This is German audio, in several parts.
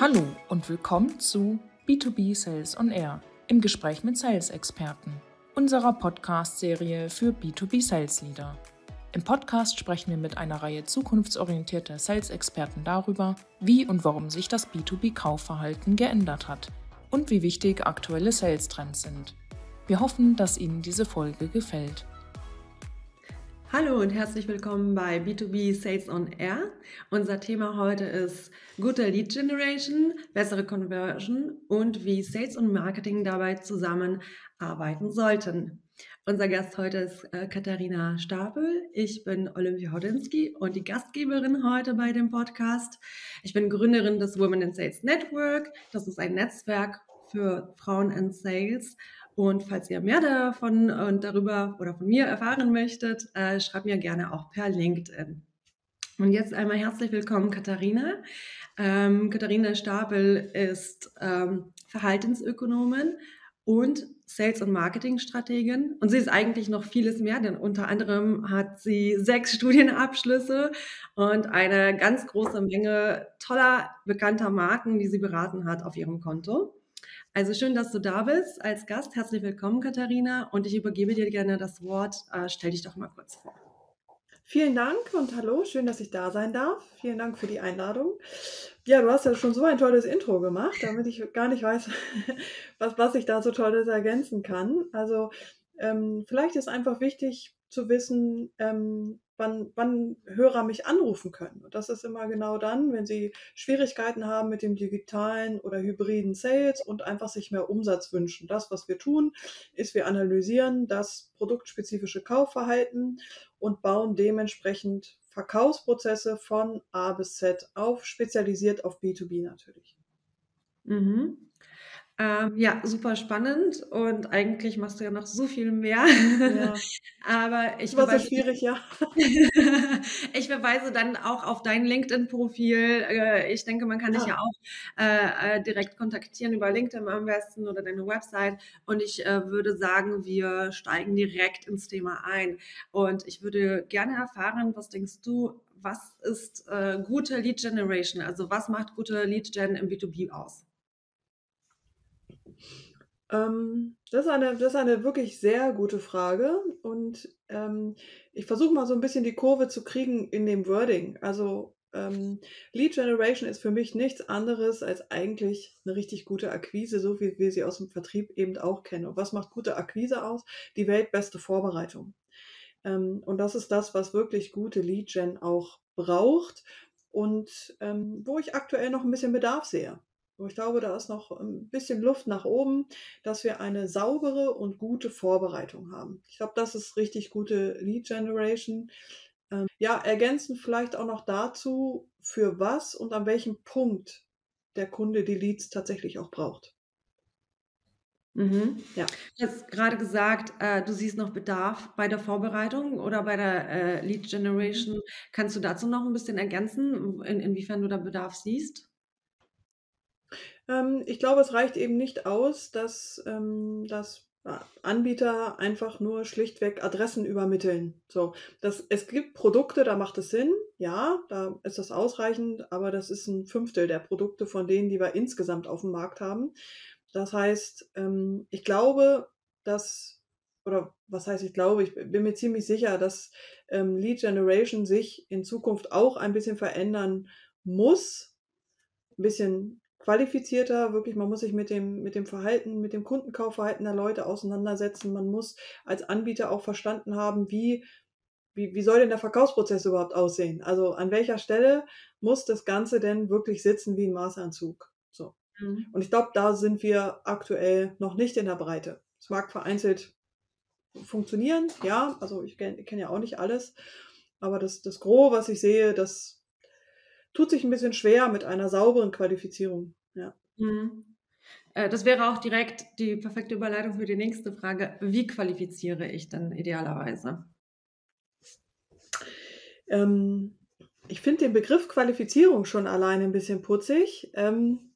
Hallo und willkommen zu B2B Sales on Air im Gespräch mit Sales-Experten, unserer Podcast-Serie für B2B Sales Leader. Im Podcast sprechen wir mit einer Reihe zukunftsorientierter Sales-Experten darüber, wie und warum sich das B2B-Kaufverhalten geändert hat und wie wichtig aktuelle Sales-Trends sind. Wir hoffen, dass Ihnen diese Folge gefällt. Hallo und herzlich willkommen bei B2B Sales on Air. Unser Thema heute ist gute Lead Generation, bessere Conversion und wie Sales und Marketing dabei zusammenarbeiten sollten. Unser Gast heute ist äh, Katharina Stapel. Ich bin Olympia Hodinski und die Gastgeberin heute bei dem Podcast. Ich bin Gründerin des Women in Sales Network. Das ist ein Netzwerk für Frauen in Sales und falls ihr mehr davon und darüber oder von mir erfahren möchtet, äh, schreibt mir gerne auch per LinkedIn. Und jetzt einmal herzlich willkommen, Katharina. Ähm, Katharina Stapel ist ähm, Verhaltensökonomin und Sales- und Marketingstrategin. Und sie ist eigentlich noch vieles mehr, denn unter anderem hat sie sechs Studienabschlüsse und eine ganz große Menge toller, bekannter Marken, die sie beraten hat, auf ihrem Konto. Also schön, dass du da bist als Gast. Herzlich willkommen, Katharina. Und ich übergebe dir gerne das Wort. Äh, stell dich doch mal kurz vor. Vielen Dank und hallo, schön, dass ich da sein darf. Vielen Dank für die Einladung. Ja, du hast ja schon so ein tolles Intro gemacht, damit ich gar nicht weiß, was, was ich da so tolles ergänzen kann. Also ähm, vielleicht ist einfach wichtig zu wissen, ähm, wann, wann Hörer mich anrufen können. Und das ist immer genau dann, wenn sie Schwierigkeiten haben mit dem digitalen oder hybriden Sales und einfach sich mehr Umsatz wünschen. Das, was wir tun, ist, wir analysieren das produktspezifische Kaufverhalten und bauen dementsprechend Verkaufsprozesse von A bis Z auf, spezialisiert auf B2B natürlich. Mhm. Ähm, ja, super spannend und eigentlich machst du ja noch so viel mehr. Ja. Aber ich war so schwierig, ja. ich verweise dann auch auf dein LinkedIn-Profil. Äh, ich denke, man kann dich ja auch äh, äh, direkt kontaktieren über LinkedIn am besten oder deine Website. Und ich äh, würde sagen, wir steigen direkt ins Thema ein. Und ich würde gerne erfahren, was denkst du, was ist äh, gute Lead Generation? Also was macht gute Lead Gen im B2B aus? Ähm, das, ist eine, das ist eine wirklich sehr gute Frage und ähm, ich versuche mal so ein bisschen die Kurve zu kriegen in dem Wording. Also ähm, Lead Generation ist für mich nichts anderes als eigentlich eine richtig gute Akquise, so wie wir sie aus dem Vertrieb eben auch kennen. Und was macht gute Akquise aus? Die weltbeste Vorbereitung. Ähm, und das ist das, was wirklich gute Lead Gen auch braucht und ähm, wo ich aktuell noch ein bisschen Bedarf sehe. Ich glaube, da ist noch ein bisschen Luft nach oben, dass wir eine saubere und gute Vorbereitung haben. Ich glaube, das ist richtig gute Lead Generation. Ähm, ja, ergänzend vielleicht auch noch dazu, für was und an welchem Punkt der Kunde die Leads tatsächlich auch braucht. Mhm. Ja. Du hast gerade gesagt, äh, du siehst noch Bedarf bei der Vorbereitung oder bei der äh, Lead Generation. Kannst du dazu noch ein bisschen ergänzen, in, inwiefern du da Bedarf siehst? Ähm, ich glaube, es reicht eben nicht aus, dass, ähm, dass Anbieter einfach nur schlichtweg Adressen übermitteln. So, das, es gibt Produkte, da macht es Sinn, ja, da ist das ausreichend, aber das ist ein Fünftel der Produkte von denen, die wir insgesamt auf dem Markt haben. Das heißt, ähm, ich glaube, dass, oder was heißt ich glaube, ich bin mir ziemlich sicher, dass ähm, Lead Generation sich in Zukunft auch ein bisschen verändern muss, ein bisschen qualifizierter, wirklich, man muss sich mit dem, mit dem Verhalten, mit dem Kundenkaufverhalten der Leute auseinandersetzen. Man muss als Anbieter auch verstanden haben, wie, wie, wie soll denn der Verkaufsprozess überhaupt aussehen? Also an welcher Stelle muss das Ganze denn wirklich sitzen wie ein Maßanzug? So. Mhm. Und ich glaube, da sind wir aktuell noch nicht in der Breite. Es mag vereinzelt funktionieren, ja, also ich kenne kenn ja auch nicht alles, aber das, das Gros, was ich sehe, das tut sich ein bisschen schwer mit einer sauberen Qualifizierung. Ja. Mhm. Äh, das wäre auch direkt die perfekte Überleitung für die nächste Frage. Wie qualifiziere ich dann idealerweise? Ähm, ich finde den Begriff Qualifizierung schon alleine ein bisschen putzig. Ähm,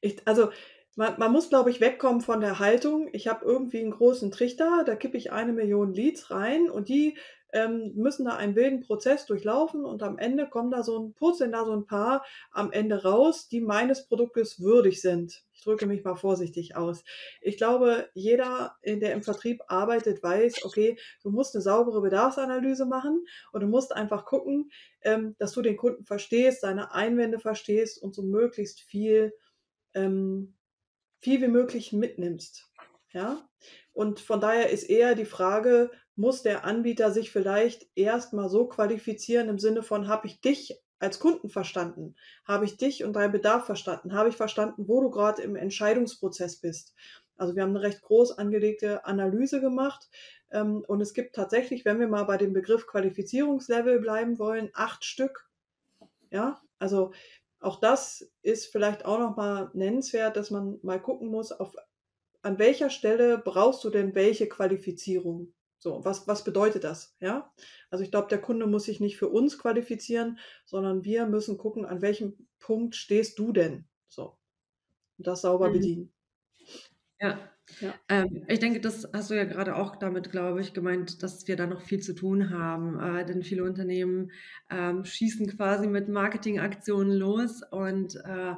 ich, also man, man muss, glaube ich, wegkommen von der Haltung, ich habe irgendwie einen großen Trichter, da kippe ich eine Million Leads rein und die ähm, müssen da einen wilden Prozess durchlaufen und am Ende kommen da so ein, purzeln da so ein paar am Ende raus, die meines Produktes würdig sind. Ich drücke mich mal vorsichtig aus. Ich glaube, jeder, der im Vertrieb arbeitet, weiß, okay, du musst eine saubere Bedarfsanalyse machen und du musst einfach gucken, ähm, dass du den Kunden verstehst, seine Einwände verstehst und so möglichst viel, ähm, viel wie möglich mitnimmst. Ja, und von daher ist eher die Frage, muss der Anbieter sich vielleicht erstmal so qualifizieren im Sinne von, habe ich dich als Kunden verstanden? Habe ich dich und deinen Bedarf verstanden? Habe ich verstanden, wo du gerade im Entscheidungsprozess bist? Also wir haben eine recht groß angelegte Analyse gemacht ähm, und es gibt tatsächlich, wenn wir mal bei dem Begriff Qualifizierungslevel bleiben wollen, acht Stück. Ja, also auch das ist vielleicht auch nochmal nennenswert, dass man mal gucken muss, auf, an welcher Stelle brauchst du denn welche Qualifizierung? So, was, was bedeutet das? Ja, also ich glaube, der Kunde muss sich nicht für uns qualifizieren, sondern wir müssen gucken, an welchem Punkt stehst du denn? So, und das sauber mhm. bedienen. Ja, ja. Ähm, ich denke, das hast du ja gerade auch damit, glaube ich, gemeint, dass wir da noch viel zu tun haben. Äh, denn viele Unternehmen ähm, schießen quasi mit Marketingaktionen los und, äh,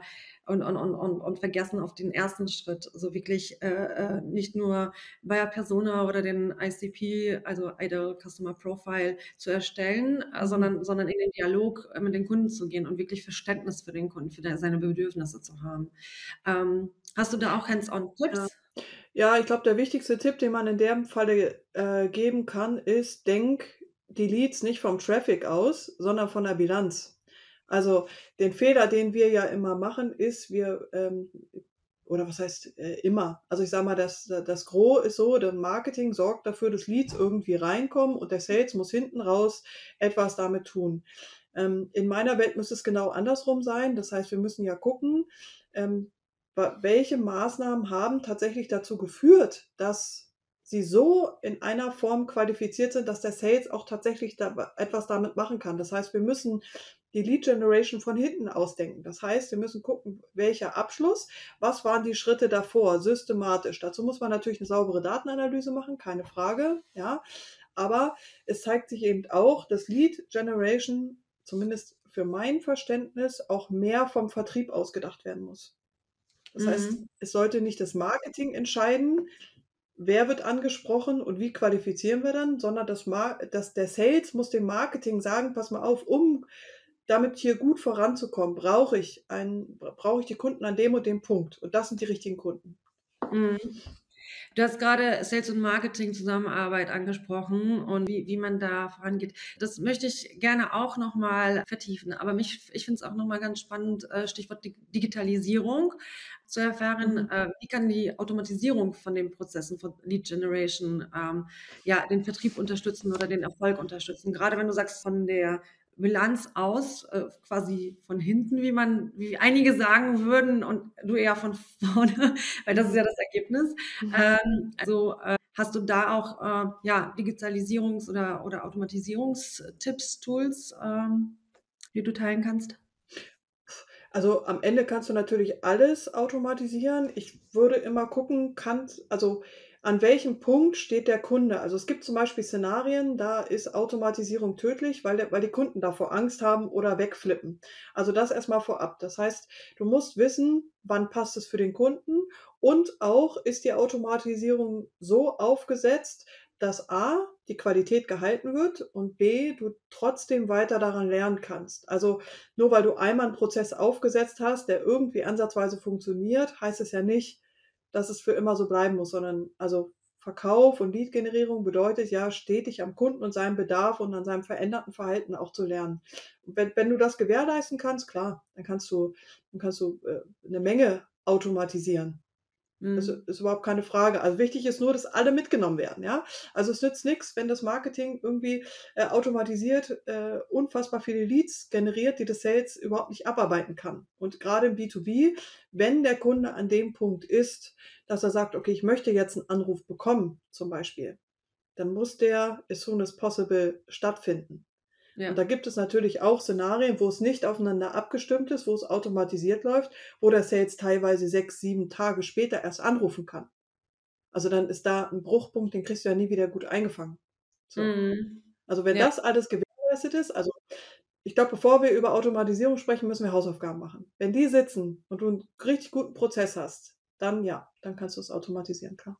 und, und, und, und, und vergessen auf den ersten Schritt. So also wirklich äh, äh, nicht nur Buyer Persona oder den ICP, also Ideal Customer Profile, zu erstellen, äh, mhm. sondern, sondern in den Dialog äh, mit den Kunden zu gehen und wirklich Verständnis für den Kunden, für seine Bedürfnisse zu haben. Ähm, hast du da auch Hands-on-Tipps? Ja. Ja, ich glaube, der wichtigste Tipp, den man in dem Falle äh, geben kann, ist, denk die Leads nicht vom Traffic aus, sondern von der Bilanz. Also den Fehler, den wir ja immer machen, ist, wir, ähm, oder was heißt äh, immer? Also ich sage mal, das, das Gros ist so, der Marketing sorgt dafür, dass Leads irgendwie reinkommen und der Sales muss hinten raus etwas damit tun. Ähm, in meiner Welt muss es genau andersrum sein. Das heißt, wir müssen ja gucken, ähm, welche Maßnahmen haben tatsächlich dazu geführt, dass sie so in einer Form qualifiziert sind, dass der Sales auch tatsächlich da etwas damit machen kann. Das heißt, wir müssen die Lead Generation von hinten ausdenken. Das heißt, wir müssen gucken, welcher Abschluss, was waren die Schritte davor, systematisch. Dazu muss man natürlich eine saubere Datenanalyse machen, keine Frage, ja. Aber es zeigt sich eben auch, dass Lead Generation, zumindest für mein Verständnis, auch mehr vom Vertrieb ausgedacht werden muss. Das mhm. heißt, es sollte nicht das Marketing entscheiden, wer wird angesprochen und wie qualifizieren wir dann, sondern das, Mar das der Sales muss dem Marketing sagen, pass mal auf, um damit hier gut voranzukommen, brauche ich einen, brauche ich die Kunden an dem und dem Punkt. Und das sind die richtigen Kunden. Mhm. Du hast gerade Sales und Marketing Zusammenarbeit angesprochen und wie, wie man da vorangeht. Das möchte ich gerne auch nochmal vertiefen. Aber mich, ich finde es auch nochmal ganz spannend, äh, Stichwort Digitalisierung, zu erfahren, mhm. äh, wie kann die Automatisierung von den Prozessen von Lead Generation ähm, ja, den Vertrieb unterstützen oder den Erfolg unterstützen. Gerade wenn du sagst, von der Bilanz aus, äh, quasi von hinten, wie man, wie einige sagen würden, und du eher von vorne, weil das ist ja das Ergebnis. Mhm. Ähm, also äh, hast du da auch äh, ja, Digitalisierungs- oder, oder Automatisierungstipps, Tools, ähm, die du teilen kannst? Also am Ende kannst du natürlich alles automatisieren. Ich würde immer gucken, kannst, also an welchem Punkt steht der Kunde? Also es gibt zum Beispiel Szenarien, da ist Automatisierung tödlich, weil, der, weil die Kunden davor Angst haben oder wegflippen. Also das erstmal vorab. Das heißt, du musst wissen, wann passt es für den Kunden und auch ist die Automatisierung so aufgesetzt, dass A, die Qualität gehalten wird und B, du trotzdem weiter daran lernen kannst. Also nur weil du einmal einen Prozess aufgesetzt hast, der irgendwie ansatzweise funktioniert, heißt es ja nicht, dass es für immer so bleiben muss, sondern also Verkauf und Lead-Generierung bedeutet ja, stetig am Kunden und seinem Bedarf und an seinem veränderten Verhalten auch zu lernen. Wenn, wenn du das gewährleisten kannst, klar, dann kannst du, dann kannst du äh, eine Menge automatisieren. Das mhm. ist überhaupt keine Frage. Also wichtig ist nur, dass alle mitgenommen werden, ja. Also es nützt nichts, wenn das Marketing irgendwie äh, automatisiert äh, unfassbar viele Leads generiert, die das Sales überhaupt nicht abarbeiten kann. Und gerade im B2B, wenn der Kunde an dem Punkt ist, dass er sagt, okay, ich möchte jetzt einen Anruf bekommen, zum Beispiel, dann muss der as soon as possible stattfinden. Ja. Und da gibt es natürlich auch Szenarien, wo es nicht aufeinander abgestimmt ist, wo es automatisiert läuft, wo der Sales teilweise sechs, sieben Tage später erst anrufen kann. Also dann ist da ein Bruchpunkt, den kriegst du ja nie wieder gut eingefangen. So. Mhm. Also wenn ja. das alles gewährleistet ist, also ich glaube, bevor wir über Automatisierung sprechen, müssen wir Hausaufgaben machen. Wenn die sitzen und du einen richtig guten Prozess hast, dann ja, dann kannst du es automatisieren, klar.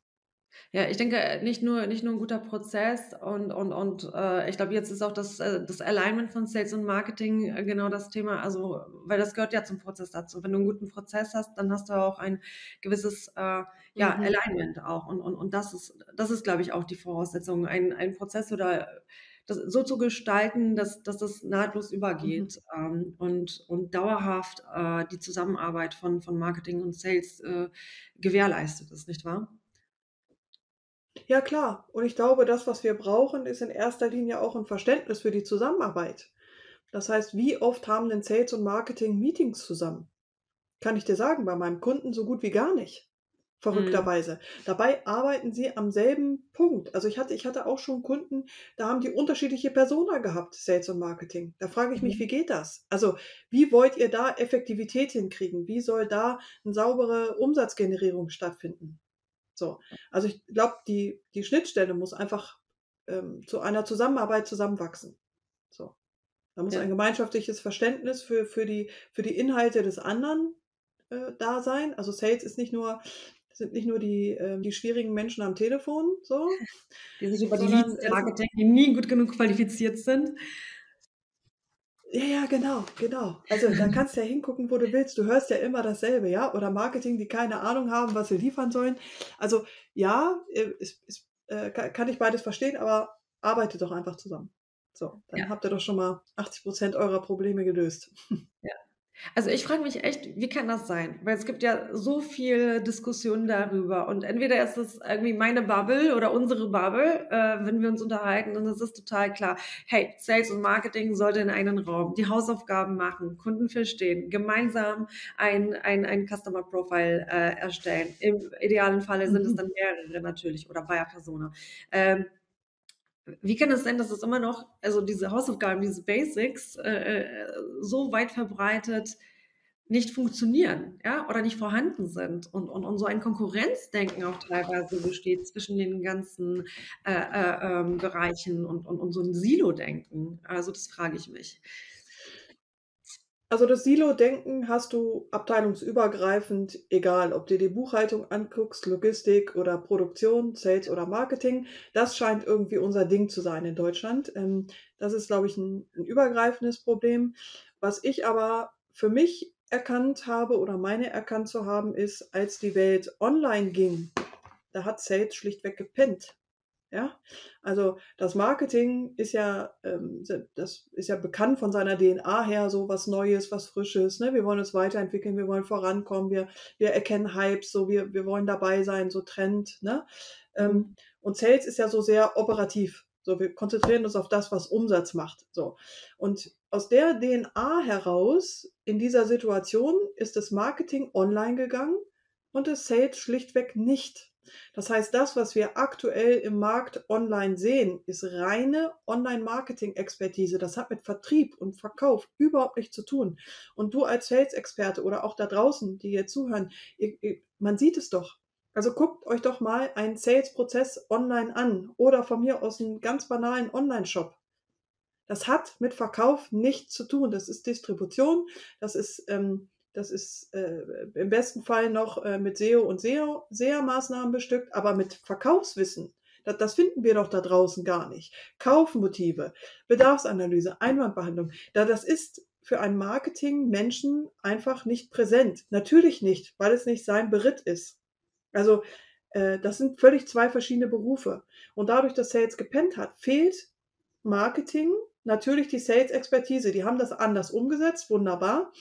Ja, ich denke, nicht nur, nicht nur ein guter Prozess und, und, und äh, ich glaube, jetzt ist auch das, äh, das Alignment von Sales und Marketing äh, genau das Thema. Also, weil das gehört ja zum Prozess dazu. Wenn du einen guten Prozess hast, dann hast du auch ein gewisses äh, ja, mhm. Alignment auch. Und, und, und das ist, das ist, glaube ich, auch die Voraussetzung. Ein, ein Prozess oder das so zu gestalten, dass, dass das nahtlos übergeht mhm. ähm, und, und dauerhaft äh, die Zusammenarbeit von, von Marketing und Sales äh, gewährleistet ist, nicht wahr? Ja, klar. Und ich glaube, das, was wir brauchen, ist in erster Linie auch ein Verständnis für die Zusammenarbeit. Das heißt, wie oft haben denn Sales und Marketing Meetings zusammen? Kann ich dir sagen, bei meinem Kunden so gut wie gar nicht. Mhm. Verrückterweise. Mhm. Dabei arbeiten sie am selben Punkt. Also ich hatte, ich hatte auch schon Kunden, da haben die unterschiedliche Persona gehabt, Sales und Marketing. Da frage ich mich, mhm. wie geht das? Also, wie wollt ihr da Effektivität hinkriegen? Wie soll da eine saubere Umsatzgenerierung stattfinden? So. Also ich glaube, die, die Schnittstelle muss einfach ähm, zu einer Zusammenarbeit zusammenwachsen. So. Da muss ja. ein gemeinschaftliches Verständnis für, für, die, für die Inhalte des anderen äh, da sein. Also Sales ist nicht nur, sind nicht nur die, äh, die schwierigen Menschen am Telefon, so. Die sich über die Leads Marketing, die nie gut genug qualifiziert sind. Ja, ja, genau, genau. Also da kannst du ja hingucken, wo du willst. Du hörst ja immer dasselbe, ja? Oder Marketing, die keine Ahnung haben, was sie liefern sollen. Also ja, äh, ist, ist, äh, kann ich beides verstehen, aber arbeitet doch einfach zusammen. So, dann ja. habt ihr doch schon mal 80 Prozent eurer Probleme gelöst. Ja. Also ich frage mich echt, wie kann das sein? Weil es gibt ja so viel Diskussionen darüber und entweder ist es irgendwie meine Bubble oder unsere Bubble, äh, wenn wir uns unterhalten und es ist total klar, hey, Sales und Marketing sollte in einen Raum die Hausaufgaben machen, Kunden verstehen, gemeinsam ein, ein, ein Customer Profile äh, erstellen. Im idealen Falle sind mhm. es dann mehrere natürlich oder Buyer Persona. Ähm, wie kann es sein, dass es immer noch, also diese Hausaufgaben, diese Basics, äh, äh, so weit verbreitet nicht funktionieren, ja, oder nicht vorhanden sind und, und, und so ein Konkurrenzdenken auch teilweise besteht zwischen den ganzen äh, äh, ähm, Bereichen und, und, und so ein Silo-Denken. Also das frage ich mich. Also das Silo-Denken hast du abteilungsübergreifend, egal ob du die Buchhaltung anguckst, Logistik oder Produktion, Sales oder Marketing. Das scheint irgendwie unser Ding zu sein in Deutschland. Ähm, das ist, glaube ich, ein, ein übergreifendes Problem. Was ich aber für mich erkannt habe oder meine erkannt zu haben, ist, als die Welt online ging, da hat Sales schlichtweg gepennt. Ja, also das Marketing ist ja, ähm, das ist ja bekannt von seiner DNA her, so was Neues, was Frisches. Ne? Wir wollen uns weiterentwickeln, wir wollen vorankommen, wir, wir erkennen Hypes, so wir, wir wollen dabei sein, so Trend. Ne? Ähm, mhm. und Sales ist ja so sehr operativ. So, wir konzentrieren uns auf das, was Umsatz macht. So. Und aus der DNA heraus, in dieser Situation, ist das Marketing online gegangen und das Sales schlichtweg nicht. Das heißt, das, was wir aktuell im Markt online sehen, ist reine Online-Marketing-Expertise. Das hat mit Vertrieb und Verkauf überhaupt nichts zu tun. Und du als Sales-Experte oder auch da draußen, die hier zuhören, ihr, ihr, man sieht es doch. Also guckt euch doch mal einen Sales-Prozess online an oder von mir aus einen ganz banalen Online-Shop. Das hat mit Verkauf nichts zu tun. Das ist Distribution, das ist ähm, das ist äh, im besten Fall noch äh, mit SEO und SEA-Maßnahmen bestückt, aber mit Verkaufswissen. Das, das, finden wir doch da draußen gar nicht. Kaufmotive, Bedarfsanalyse, Einwandbehandlung. Da das ist für ein Marketing Menschen einfach nicht präsent. Natürlich nicht, weil es nicht sein Beritt ist. Also äh, das sind völlig zwei verschiedene Berufe. Und dadurch, dass Sales gepennt hat, fehlt Marketing natürlich die Sales-Expertise. Die haben das anders umgesetzt, wunderbar.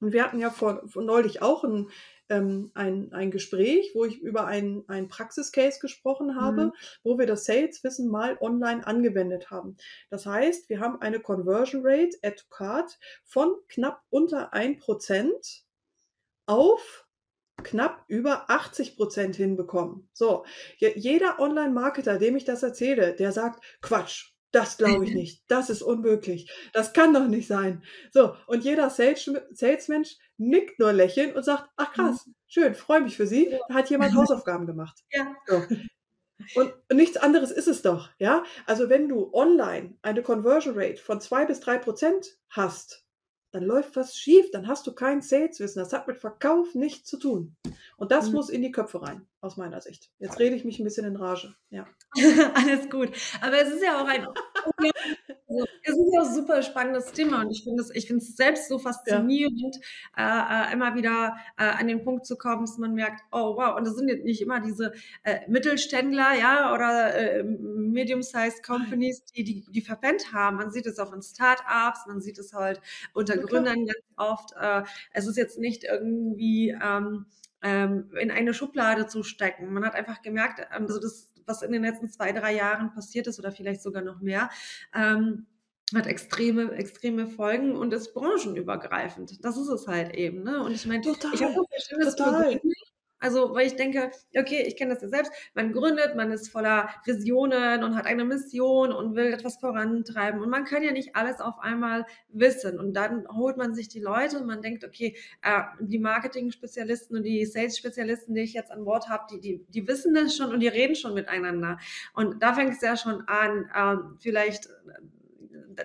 Und wir hatten ja vor, neulich auch ein, ähm, ein, ein Gespräch, wo ich über einen, einen Praxiscase gesprochen habe, mhm. wo wir das Sales-Wissen mal online angewendet haben. Das heißt, wir haben eine Conversion Rate at Card von knapp unter 1% auf knapp über 80 Prozent hinbekommen. So, jeder Online-Marketer, dem ich das erzähle, der sagt, Quatsch, das glaube ich nicht. Das ist unmöglich. Das kann doch nicht sein. So, und jeder Sales Salesmensch nickt nur lächeln und sagt, ach krass, mhm. schön, freue mich für Sie. Da hat jemand Hausaufgaben gemacht. Ja. So. Und nichts anderes ist es doch, ja? Also wenn du online eine Conversion Rate von zwei bis drei Prozent hast, dann läuft was schief, dann hast du kein Saleswissen. Das hat mit Verkauf nichts zu tun. Und das mhm. muss in die Köpfe rein, aus meiner Sicht. Jetzt rede ich mich ein bisschen in Rage. Ja. Alles gut. Aber es ist ja auch ein Also, es ist ja ein super spannendes Thema und ich finde es, ich finde es selbst so faszinierend, ja. äh, äh, immer wieder äh, an den Punkt zu kommen, dass man merkt, oh wow, und das sind jetzt nicht immer diese äh, Mittelständler, ja, oder äh, medium-sized Companies, die, die, die verpennt haben. Man sieht es auch in Startups, man sieht es halt unter Gründern ganz oft. Äh, es ist jetzt nicht irgendwie ähm, ähm, in eine Schublade zu stecken. Man hat einfach gemerkt, ähm, also das was in den letzten zwei, drei Jahren passiert ist oder vielleicht sogar noch mehr, ähm, hat extreme, extreme Folgen und ist branchenübergreifend. Das ist es halt eben. Ne? Und ich meine, ich habe auch Verständnis für Gründer, also, weil ich denke, okay, ich kenne das ja selbst, man gründet, man ist voller Visionen und hat eine Mission und will etwas vorantreiben. Und man kann ja nicht alles auf einmal wissen. Und dann holt man sich die Leute und man denkt, okay, äh, die Marketing-Spezialisten und die Sales-Spezialisten, die ich jetzt an Bord habe, die, die, die wissen das schon und die reden schon miteinander. Und da fängt es ja schon an, äh, vielleicht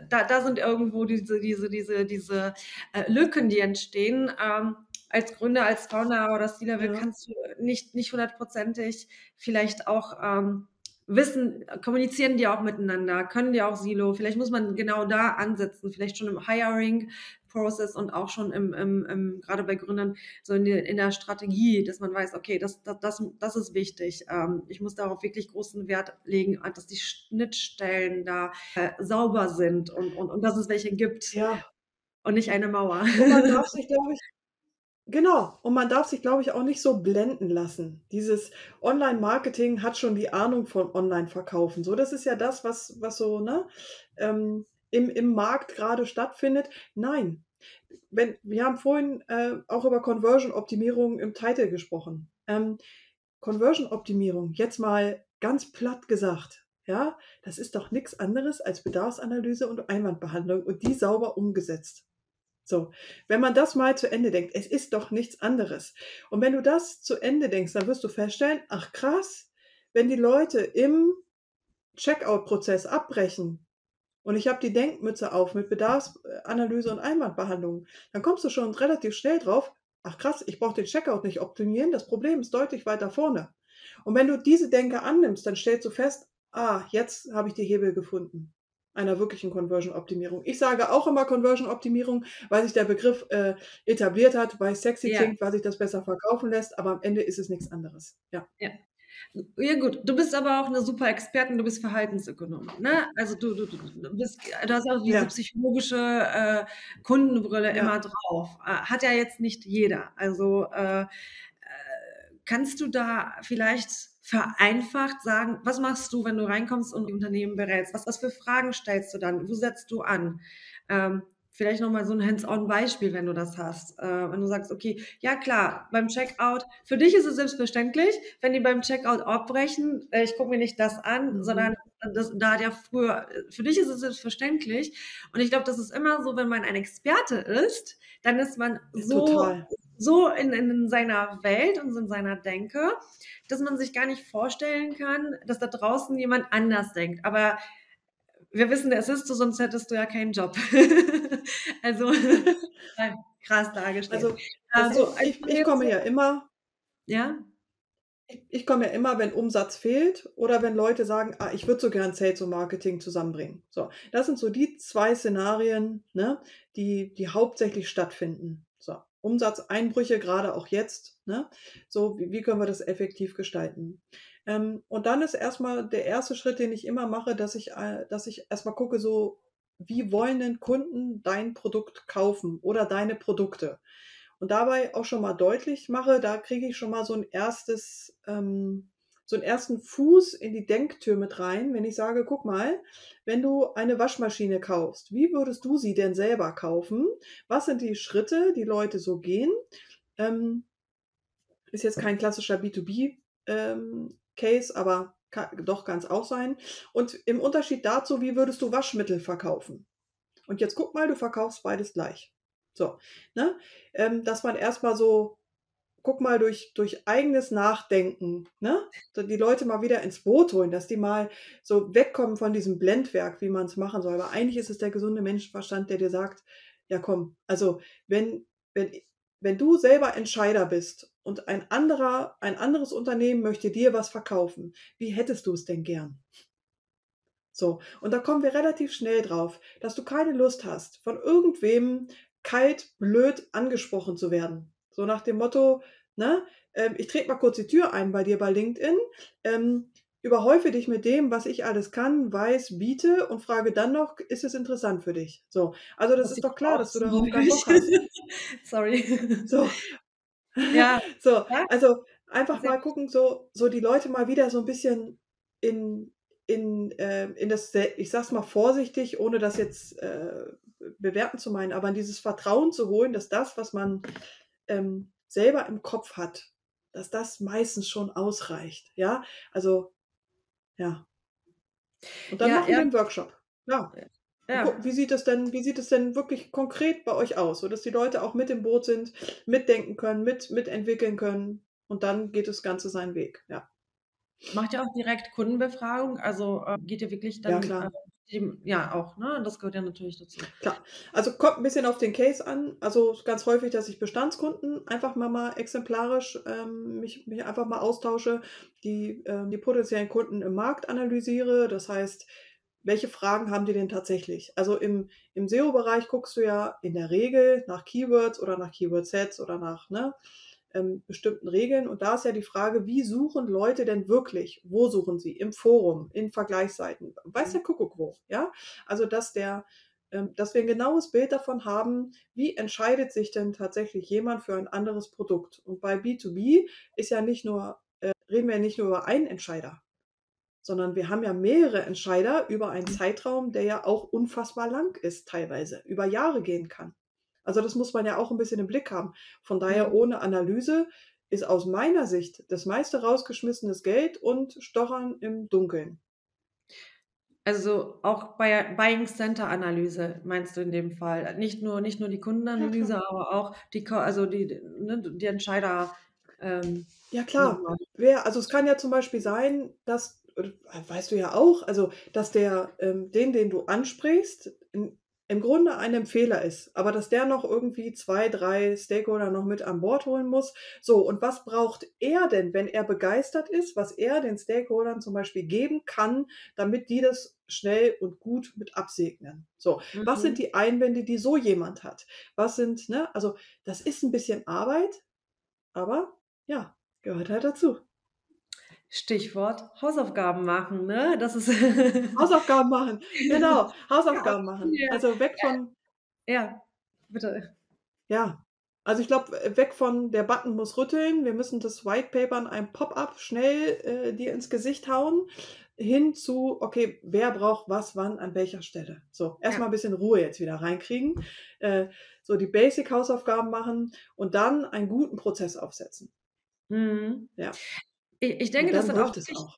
da, da sind irgendwo diese, diese, diese, diese äh, Lücken, die entstehen. Ähm, als Gründer, als Founder oder C-Level ja. kannst du nicht, nicht hundertprozentig vielleicht auch ähm, wissen, kommunizieren die auch miteinander, können die auch Silo, vielleicht muss man genau da ansetzen, vielleicht schon im Hiring Process und auch schon im, im, im gerade bei Gründern so in, die, in, der Strategie, dass man weiß, okay, das, das, das, das ist wichtig. Ähm, ich muss darauf wirklich großen Wert legen, dass die Schnittstellen da äh, sauber sind und, und, und dass es welche gibt. Ja. Und nicht eine Mauer. Und man darf sich, glaube ich, Genau, und man darf sich, glaube ich, auch nicht so blenden lassen. Dieses Online-Marketing hat schon die Ahnung von Online-Verkaufen. So, das ist ja das, was, was so ne, ähm, im, im Markt gerade stattfindet. Nein, wenn, wir haben vorhin äh, auch über Conversion-Optimierung im Titel gesprochen. Ähm, Conversion-Optimierung, jetzt mal ganz platt gesagt, ja, das ist doch nichts anderes als Bedarfsanalyse und Einwandbehandlung und die sauber umgesetzt. So, wenn man das mal zu Ende denkt, es ist doch nichts anderes. Und wenn du das zu Ende denkst, dann wirst du feststellen, ach krass, wenn die Leute im Checkout-Prozess abbrechen und ich habe die Denkmütze auf mit Bedarfsanalyse und Einwandbehandlung, dann kommst du schon relativ schnell drauf, ach krass, ich brauche den Checkout nicht optimieren, das Problem ist deutlich weiter vorne. Und wenn du diese Denke annimmst, dann stellst du fest, ah, jetzt habe ich die Hebel gefunden einer wirklichen Conversion-Optimierung. Ich sage auch immer Conversion-Optimierung, weil sich der Begriff äh, etabliert hat, weil sexy ja. klingt, weil sich das besser verkaufen lässt, aber am Ende ist es nichts anderes. Ja. ja. Ja gut, du bist aber auch eine super Expertin, du bist Verhaltensökonom. Ne? Also du, du, du, bist, du hast auch diese ja. psychologische äh, Kundenbrille ja. immer drauf. Äh, hat ja jetzt nicht jeder. Also äh, äh kannst du da vielleicht vereinfacht sagen, was machst du, wenn du reinkommst und die Unternehmen berätst? Was, was für Fragen stellst du dann? Wo setzt du an? Ähm, vielleicht nochmal so ein Hands-on-Beispiel, wenn du das hast. Äh, wenn du sagst, okay, ja klar, beim Checkout, für dich ist es selbstverständlich, wenn die beim Checkout abbrechen, äh, ich gucke mir nicht das an, mhm. sondern das, da hat ja früher, für dich ist es selbstverständlich. Und ich glaube, das ist immer so, wenn man ein Experte ist, dann ist man so, Total. So in, in seiner Welt und in seiner Denke, dass man sich gar nicht vorstellen kann, dass da draußen jemand anders denkt. Aber wir wissen, es ist so, sonst hättest du ja keinen Job. also krass dargestellt. Also, also ich, ich komme ja immer. Ja? Ich, ich komme ja immer, wenn Umsatz fehlt oder wenn Leute sagen, ah, ich würde so gern Sales und Marketing zusammenbringen. So, das sind so die zwei Szenarien, ne, die, die hauptsächlich stattfinden. Umsatzeinbrüche, gerade auch jetzt. Ne? So, wie, wie können wir das effektiv gestalten? Ähm, und dann ist erstmal der erste Schritt, den ich immer mache, dass ich, äh, dass ich erstmal gucke, so, wie wollen denn Kunden dein Produkt kaufen oder deine Produkte? Und dabei auch schon mal deutlich mache, da kriege ich schon mal so ein erstes, ähm, so einen ersten Fuß in die Denktür mit rein, wenn ich sage, guck mal, wenn du eine Waschmaschine kaufst, wie würdest du sie denn selber kaufen? Was sind die Schritte, die Leute so gehen? Ähm, ist jetzt kein klassischer B2B-Case, ähm, aber kann, doch kann es auch sein. Und im Unterschied dazu, wie würdest du Waschmittel verkaufen? Und jetzt guck mal, du verkaufst beides gleich. So, ne? Ähm, dass man erstmal so guck mal durch, durch eigenes Nachdenken, ne? Die Leute mal wieder ins Boot holen, dass die mal so wegkommen von diesem Blendwerk, wie man es machen soll. Aber eigentlich ist es der gesunde Menschenverstand, der dir sagt, ja komm, also wenn, wenn, wenn du selber Entscheider bist und ein anderer, ein anderes Unternehmen möchte dir was verkaufen, wie hättest du es denn gern? So, und da kommen wir relativ schnell drauf, dass du keine Lust hast, von irgendwem kalt, blöd angesprochen zu werden. So nach dem Motto, ne, ähm, ich trete mal kurz die Tür ein bei dir bei LinkedIn, ähm, überhäufe dich mit dem, was ich alles kann, weiß, biete und frage dann noch, ist es interessant für dich? So, also das, das ist doch klar, dass du darauf keinen Bock hast. Sorry. So. Ja. so, also einfach mal gucken, so, so die Leute mal wieder so ein bisschen in, in, äh, in das, ich sag's mal vorsichtig, ohne das jetzt äh, bewerten zu meinen, aber in dieses Vertrauen zu holen, dass das, was man ähm, selber im Kopf hat, dass das meistens schon ausreicht. Ja, also ja. Und dann ja, machen wir einen Workshop. Ja. ja. Wie sieht es denn, wie sieht es denn wirklich konkret bei euch aus, sodass die Leute auch mit im Boot sind, mitdenken können, mit, mitentwickeln können und dann geht das Ganze seinen Weg. Ja. Macht ihr auch direkt Kundenbefragung? Also äh, geht ihr wirklich dann ja, klar. Äh, ja, auch, ne? Das gehört ja natürlich dazu. Klar. Also kommt ein bisschen auf den Case an. Also ganz häufig, dass ich Bestandskunden einfach mal, mal exemplarisch ähm, mich, mich einfach mal austausche, die, ähm, die potenziellen Kunden im Markt analysiere. Das heißt, welche Fragen haben die denn tatsächlich? Also im, im SEO-Bereich guckst du ja in der Regel nach Keywords oder nach Keyword-Sets oder nach, ne? Ähm, bestimmten Regeln. Und da ist ja die Frage, wie suchen Leute denn wirklich? Wo suchen sie? Im Forum, in Vergleichsseiten. Weiß der Kuckuck wo, ja? Also, dass der, ähm, dass wir ein genaues Bild davon haben, wie entscheidet sich denn tatsächlich jemand für ein anderes Produkt? Und bei B2B ist ja nicht nur, äh, reden wir ja nicht nur über einen Entscheider, sondern wir haben ja mehrere Entscheider über einen Zeitraum, der ja auch unfassbar lang ist, teilweise, über Jahre gehen kann. Also das muss man ja auch ein bisschen im Blick haben. Von daher mhm. ohne Analyse ist aus meiner Sicht das meiste rausgeschmissenes Geld und Stochern im Dunkeln. Also auch bei Buying Center Analyse meinst du in dem Fall nicht nur nicht nur die Kundenanalyse, ja, aber auch die also die ne, die Entscheider. Ähm, ja klar. Wer, also es kann ja zum Beispiel sein, dass weißt du ja auch, also dass der ähm, den den du ansprichst im Grunde ein Empfehler ist, aber dass der noch irgendwie zwei, drei Stakeholder noch mit an Bord holen muss. So, und was braucht er denn, wenn er begeistert ist, was er den Stakeholdern zum Beispiel geben kann, damit die das schnell und gut mit absegnen? So, mhm. was sind die Einwände, die so jemand hat? Was sind, ne, also das ist ein bisschen Arbeit, aber ja, gehört halt dazu. Stichwort Hausaufgaben machen, ne? Das ist Hausaufgaben machen, genau, Hausaufgaben ja. machen. Also weg von. Ja, bitte. Ja, also ich glaube, weg von der Button muss rütteln. Wir müssen das White Paper in einem Pop-up schnell äh, dir ins Gesicht hauen, hin zu, okay, wer braucht was, wann, an welcher Stelle. So, erstmal ja. ein bisschen Ruhe jetzt wieder reinkriegen. Äh, so die Basic-Hausaufgaben machen und dann einen guten Prozess aufsetzen. Mhm. Ja. Ich, ich denke, das sind auch, auch.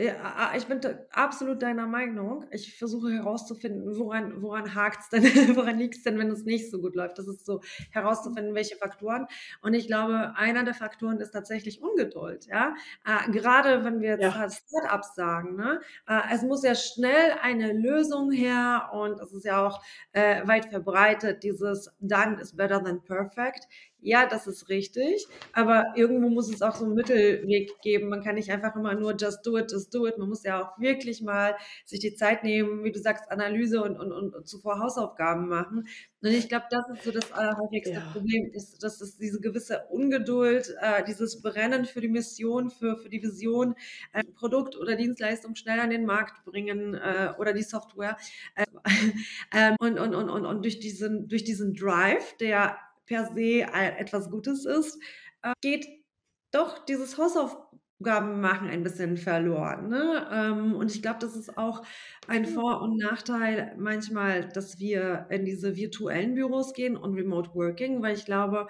Ja, ich bin absolut deiner Meinung. Ich versuche herauszufinden, woran, woran hakt es denn, woran liegt es denn, wenn es nicht so gut läuft. Das ist so herauszufinden, welche Faktoren. Und ich glaube, einer der Faktoren ist tatsächlich Ungeduld. Ja, äh, gerade wenn wir ja. Startups sagen, ne? Äh, es muss ja schnell eine Lösung her und es ist ja auch äh, weit verbreitet, dieses Done is better than perfect. Ja, das ist richtig, aber irgendwo muss es auch so einen Mittelweg geben. Man kann nicht einfach immer nur just do it, just do it. Man muss ja auch wirklich mal sich die Zeit nehmen, wie du sagst, Analyse und, und, und zuvor Hausaufgaben machen. Und ich glaube, das ist so das allerhäufigste ja. Problem, ist, dass es diese gewisse Ungeduld, äh, dieses Brennen für die Mission, für, für die Vision, äh, Produkt oder Dienstleistung schnell an den Markt bringen äh, oder die Software. Äh, ähm, und, und, und, und, und durch diesen, durch diesen Drive, der per se etwas Gutes ist, äh, geht doch dieses Hausaufgaben machen ein bisschen verloren. Ne? Ähm, und ich glaube, das ist auch ein Vor- und Nachteil manchmal, dass wir in diese virtuellen Büros gehen und Remote Working, weil ich glaube,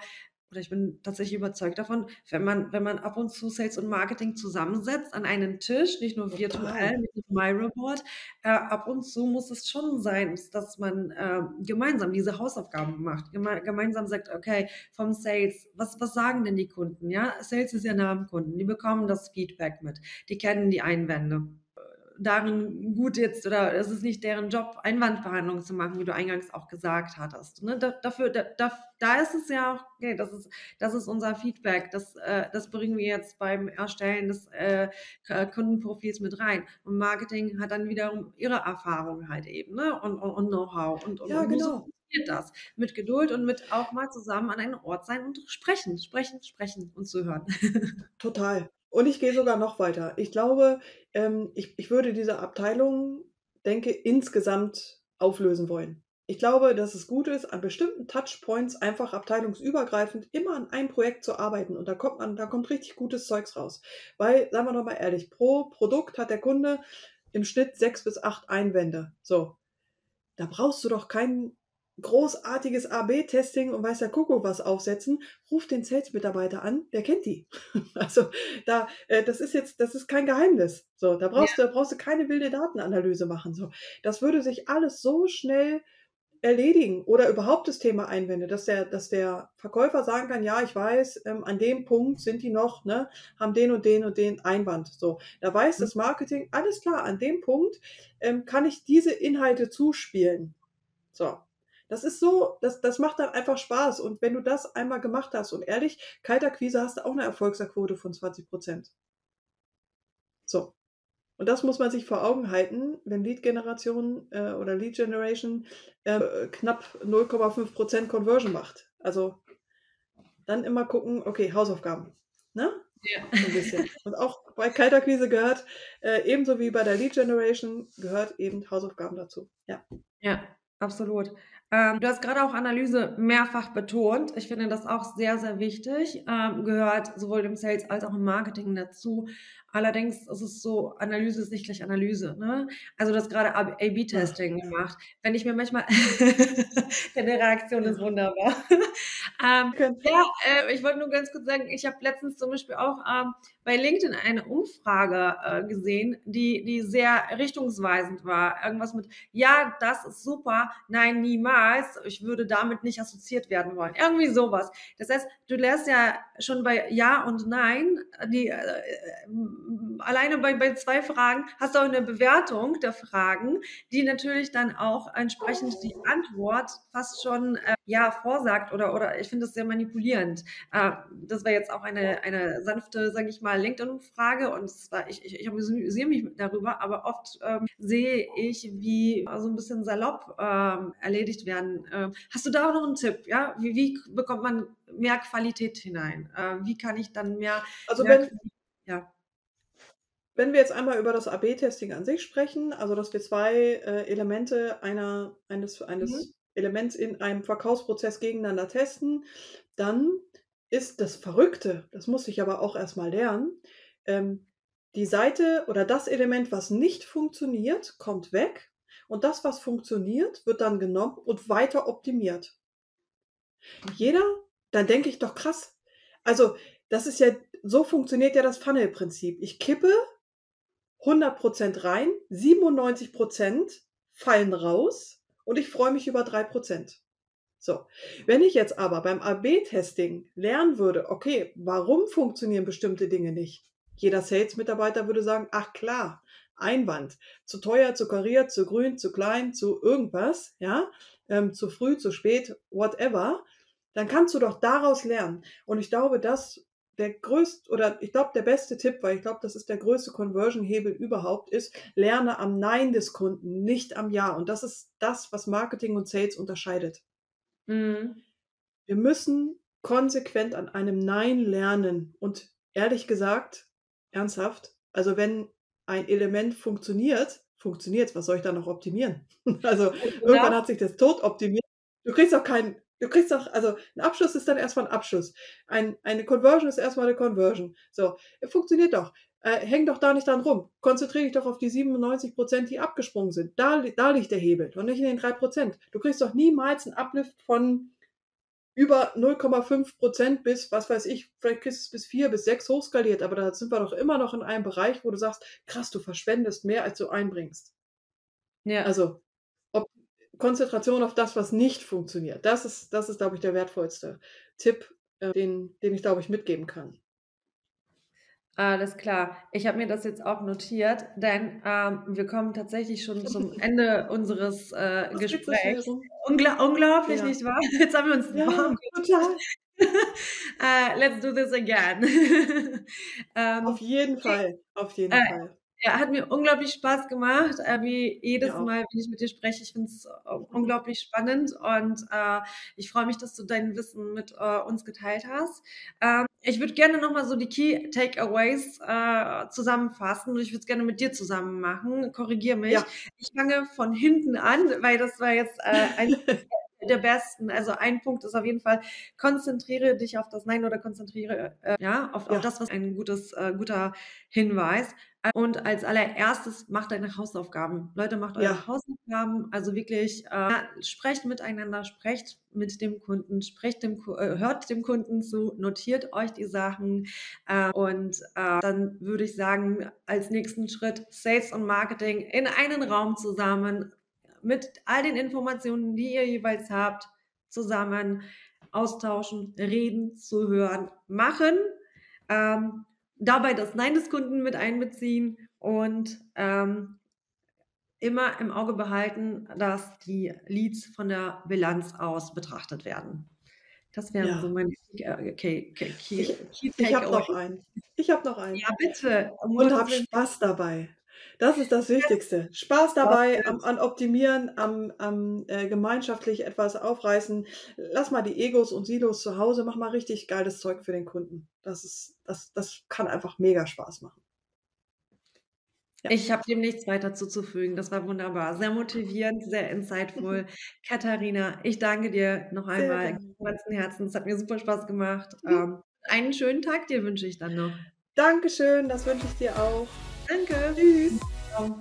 oder ich bin tatsächlich überzeugt davon, wenn man, wenn man ab und zu Sales und Marketing zusammensetzt an einen Tisch, nicht nur virtuell mit dem MyReport, äh, ab und zu muss es schon sein, dass man äh, gemeinsam diese Hausaufgaben macht, geme gemeinsam sagt, okay, vom Sales, was, was sagen denn die Kunden? Ja, Sales ist ja nah am Kunden, die bekommen das Feedback mit, die kennen die Einwände darin gut jetzt oder es ist nicht deren Job, Einwandbehandlung zu machen, wie du eingangs auch gesagt hattest. Ne? Da, dafür, da, da, ist es ja auch, okay, das ist, das ist unser Feedback, das, äh, das bringen wir jetzt beim Erstellen des äh, Kundenprofils mit rein. Und Marketing hat dann wiederum ihre Erfahrung halt eben ne? und, und, und Know-how. Und, und, ja, und genau. so funktioniert das. Mit Geduld und mit auch mal zusammen an einem Ort sein und sprechen, sprechen, sprechen und zuhören. Total. Und ich gehe sogar noch weiter. Ich glaube, ähm, ich, ich würde diese Abteilung, denke, insgesamt auflösen wollen. Ich glaube, dass es gut ist, an bestimmten Touchpoints einfach abteilungsübergreifend immer an einem Projekt zu arbeiten. Und da kommt man, da kommt richtig gutes Zeugs raus. Weil, sagen wir doch mal ehrlich, pro Produkt hat der Kunde im Schnitt sechs bis acht Einwände. So. Da brauchst du doch keinen großartiges AB-Testing und weiß der Kuckuck was aufsetzen, ruft den Sales-Mitarbeiter an, der kennt die. Also da, äh, das ist jetzt, das ist kein Geheimnis. So, da brauchst ja. du, brauchst du keine wilde Datenanalyse machen. So, das würde sich alles so schnell erledigen oder überhaupt das Thema Einwände, dass der, dass der Verkäufer sagen kann, ja, ich weiß, ähm, an dem Punkt sind die noch, ne, haben den und den und den Einwand. So, da weiß mhm. das Marketing, alles klar, an dem Punkt ähm, kann ich diese Inhalte zuspielen. So, das ist so, das, das macht dann einfach Spaß. Und wenn du das einmal gemacht hast und ehrlich, kalter Quise hast du auch eine Erfolgsquote von 20 Prozent. So. Und das muss man sich vor Augen halten, wenn Lead-Generation äh, oder Lead-Generation äh, knapp 0,5 Prozent Conversion macht. Also dann immer gucken, okay, Hausaufgaben. Ne? Ja. Ein bisschen. Und auch bei kalter Quise gehört, äh, ebenso wie bei der Lead Generation, gehört eben Hausaufgaben dazu. Ja. Ja, absolut. Ähm, du hast gerade auch Analyse mehrfach betont. Ich finde das auch sehr, sehr wichtig. Ähm, gehört sowohl im Sales als auch im Marketing dazu. Allerdings ist es so, Analyse ist nicht gleich Analyse. Ne? Also du hast gerade A-B-Testing gemacht. Wenn ich mir manchmal, deine Reaktion ist wunderbar. ähm, ja, äh, ich wollte nur ganz kurz sagen, ich habe letztens zum Beispiel auch ähm, bei LinkedIn eine Umfrage äh, gesehen, die, die sehr richtungsweisend war. Irgendwas mit, ja, das ist super, nein, niemals, ich würde damit nicht assoziiert werden wollen. Irgendwie sowas. Das heißt, du lässt ja schon bei Ja und Nein, die, äh, alleine bei, bei zwei Fragen hast du auch eine Bewertung der Fragen, die natürlich dann auch entsprechend die Antwort fast schon äh, ja vorsagt oder, oder ich finde das sehr manipulierend. Äh, das war jetzt auch eine, eine sanfte, sage ich mal, LinkedIn-Frage und zwar, ich, ich, ich amüsiere mich darüber, aber oft ähm, sehe ich, wie so ein bisschen salopp ähm, erledigt werden. Ähm, hast du da auch noch einen Tipp? Ja, wie, wie bekommt man mehr Qualität hinein? Äh, wie kann ich dann mehr, also mehr wenn, ja. Wenn wir jetzt einmal über das AB-Testing an sich sprechen, also dass wir zwei äh, Elemente einer, eines, eines mhm. Elements in einem Verkaufsprozess gegeneinander testen, dann ist das Verrückte, das muss ich aber auch erstmal lernen, ähm, die Seite oder das Element, was nicht funktioniert, kommt weg und das, was funktioniert, wird dann genommen und weiter optimiert. Jeder, dann denke ich doch krass. Also, das ist ja, so funktioniert ja das Funnel-Prinzip. Ich kippe 100% rein, 97% fallen raus und ich freue mich über 3%. So, wenn ich jetzt aber beim AB-Testing lernen würde, okay, warum funktionieren bestimmte Dinge nicht? Jeder Sales-Mitarbeiter würde sagen, ach klar, Einwand, zu teuer, zu kariert, zu grün, zu klein, zu irgendwas, ja, ähm, zu früh, zu spät, whatever, dann kannst du doch daraus lernen. Und ich glaube, dass der größte oder ich glaube der beste Tipp, weil ich glaube, das ist der größte Conversion-Hebel überhaupt, ist, lerne am Nein des Kunden, nicht am Ja. Und das ist das, was Marketing und Sales unterscheidet. Mhm. Wir müssen konsequent an einem Nein lernen. Und ehrlich gesagt, ernsthaft, also wenn ein Element funktioniert, funktioniert was soll ich da noch optimieren? Also ja. irgendwann hat sich das tot optimiert. Du kriegst auch keinen, du kriegst auch, also ein Abschluss ist dann erstmal ein Abschluss. Ein, eine Conversion ist erstmal eine Conversion. So, funktioniert doch. Äh, häng doch da nicht dran rum. Konzentriere dich doch auf die 97 Prozent, die abgesprungen sind. Da, da liegt der Hebel und nicht in den 3 Prozent. Du kriegst doch niemals einen Uplift von über 0,5 Prozent bis, was weiß ich, vielleicht kriegst du es bis 4 bis 6 hochskaliert, aber da sind wir doch immer noch in einem Bereich, wo du sagst, krass, du verschwendest mehr, als du einbringst. Ja. Also, Konzentration auf das, was nicht funktioniert, das ist, das ist, glaube ich, der wertvollste Tipp, äh, den, den ich, glaube ich, mitgeben kann. Alles klar. Ich habe mir das jetzt auch notiert, denn ähm, wir kommen tatsächlich schon zum Ende unseres äh, Gesprächs. Ungla unglaublich, ja. nicht wahr? Jetzt haben wir uns ja, warm total. uh, let's do this again. ähm, auf jeden Fall, auf jeden äh, Fall. Ja, hat mir unglaublich Spaß gemacht, äh, wie jedes ja. Mal, wenn ich mit dir spreche. Ich finde es äh, unglaublich spannend und äh, ich freue mich, dass du dein Wissen mit äh, uns geteilt hast. Ähm, ich würde gerne nochmal so die Key Takeaways äh, zusammenfassen und ich würde es gerne mit dir zusammen machen. Korrigiere mich. Ja. Ich fange von hinten an, weil das war jetzt äh, ein der besten. Also ein Punkt ist auf jeden Fall, konzentriere dich auf das Nein oder konzentriere äh, ja, auf, ja. auf das, was ein gutes, äh, guter Hinweis. Und als allererstes macht deine Hausaufgaben. Leute, macht eure ja. Hausaufgaben. Also wirklich, äh, sprecht miteinander, sprecht mit dem Kunden, sprecht dem, äh, hört dem Kunden zu, notiert euch die Sachen. Äh, und äh, dann würde ich sagen, als nächsten Schritt Sales und Marketing in einen Raum zusammen mit all den Informationen, die ihr jeweils habt, zusammen austauschen, reden, zuhören, machen. Ähm, dabei das Nein des Kunden mit einbeziehen und ähm, immer im Auge behalten, dass die Leads von der Bilanz aus betrachtet werden. Das wären ja. so meine okay, okay, Key, Ich, ich habe noch einen. Ich habe noch einen. Ja, bitte. Und habe Spaß dabei. Das ist das Wichtigste. Spaß dabei, am, an Optimieren, am, am äh, gemeinschaftlich etwas aufreißen. Lass mal die Egos und Silos zu Hause, mach mal richtig geiles Zeug für den Kunden. Das ist, das, das kann einfach mega Spaß machen. Ja. Ich habe dem nichts weiter zuzufügen. Das war wunderbar. Sehr motivierend, sehr insightful. Katharina, ich danke dir noch einmal von ganzem Herzen. Es hat mir super Spaß gemacht. Mhm. Ähm, einen schönen Tag dir wünsche ich dann noch. Dankeschön, das wünsche ich dir auch. Danke. Tschüss. Ciao.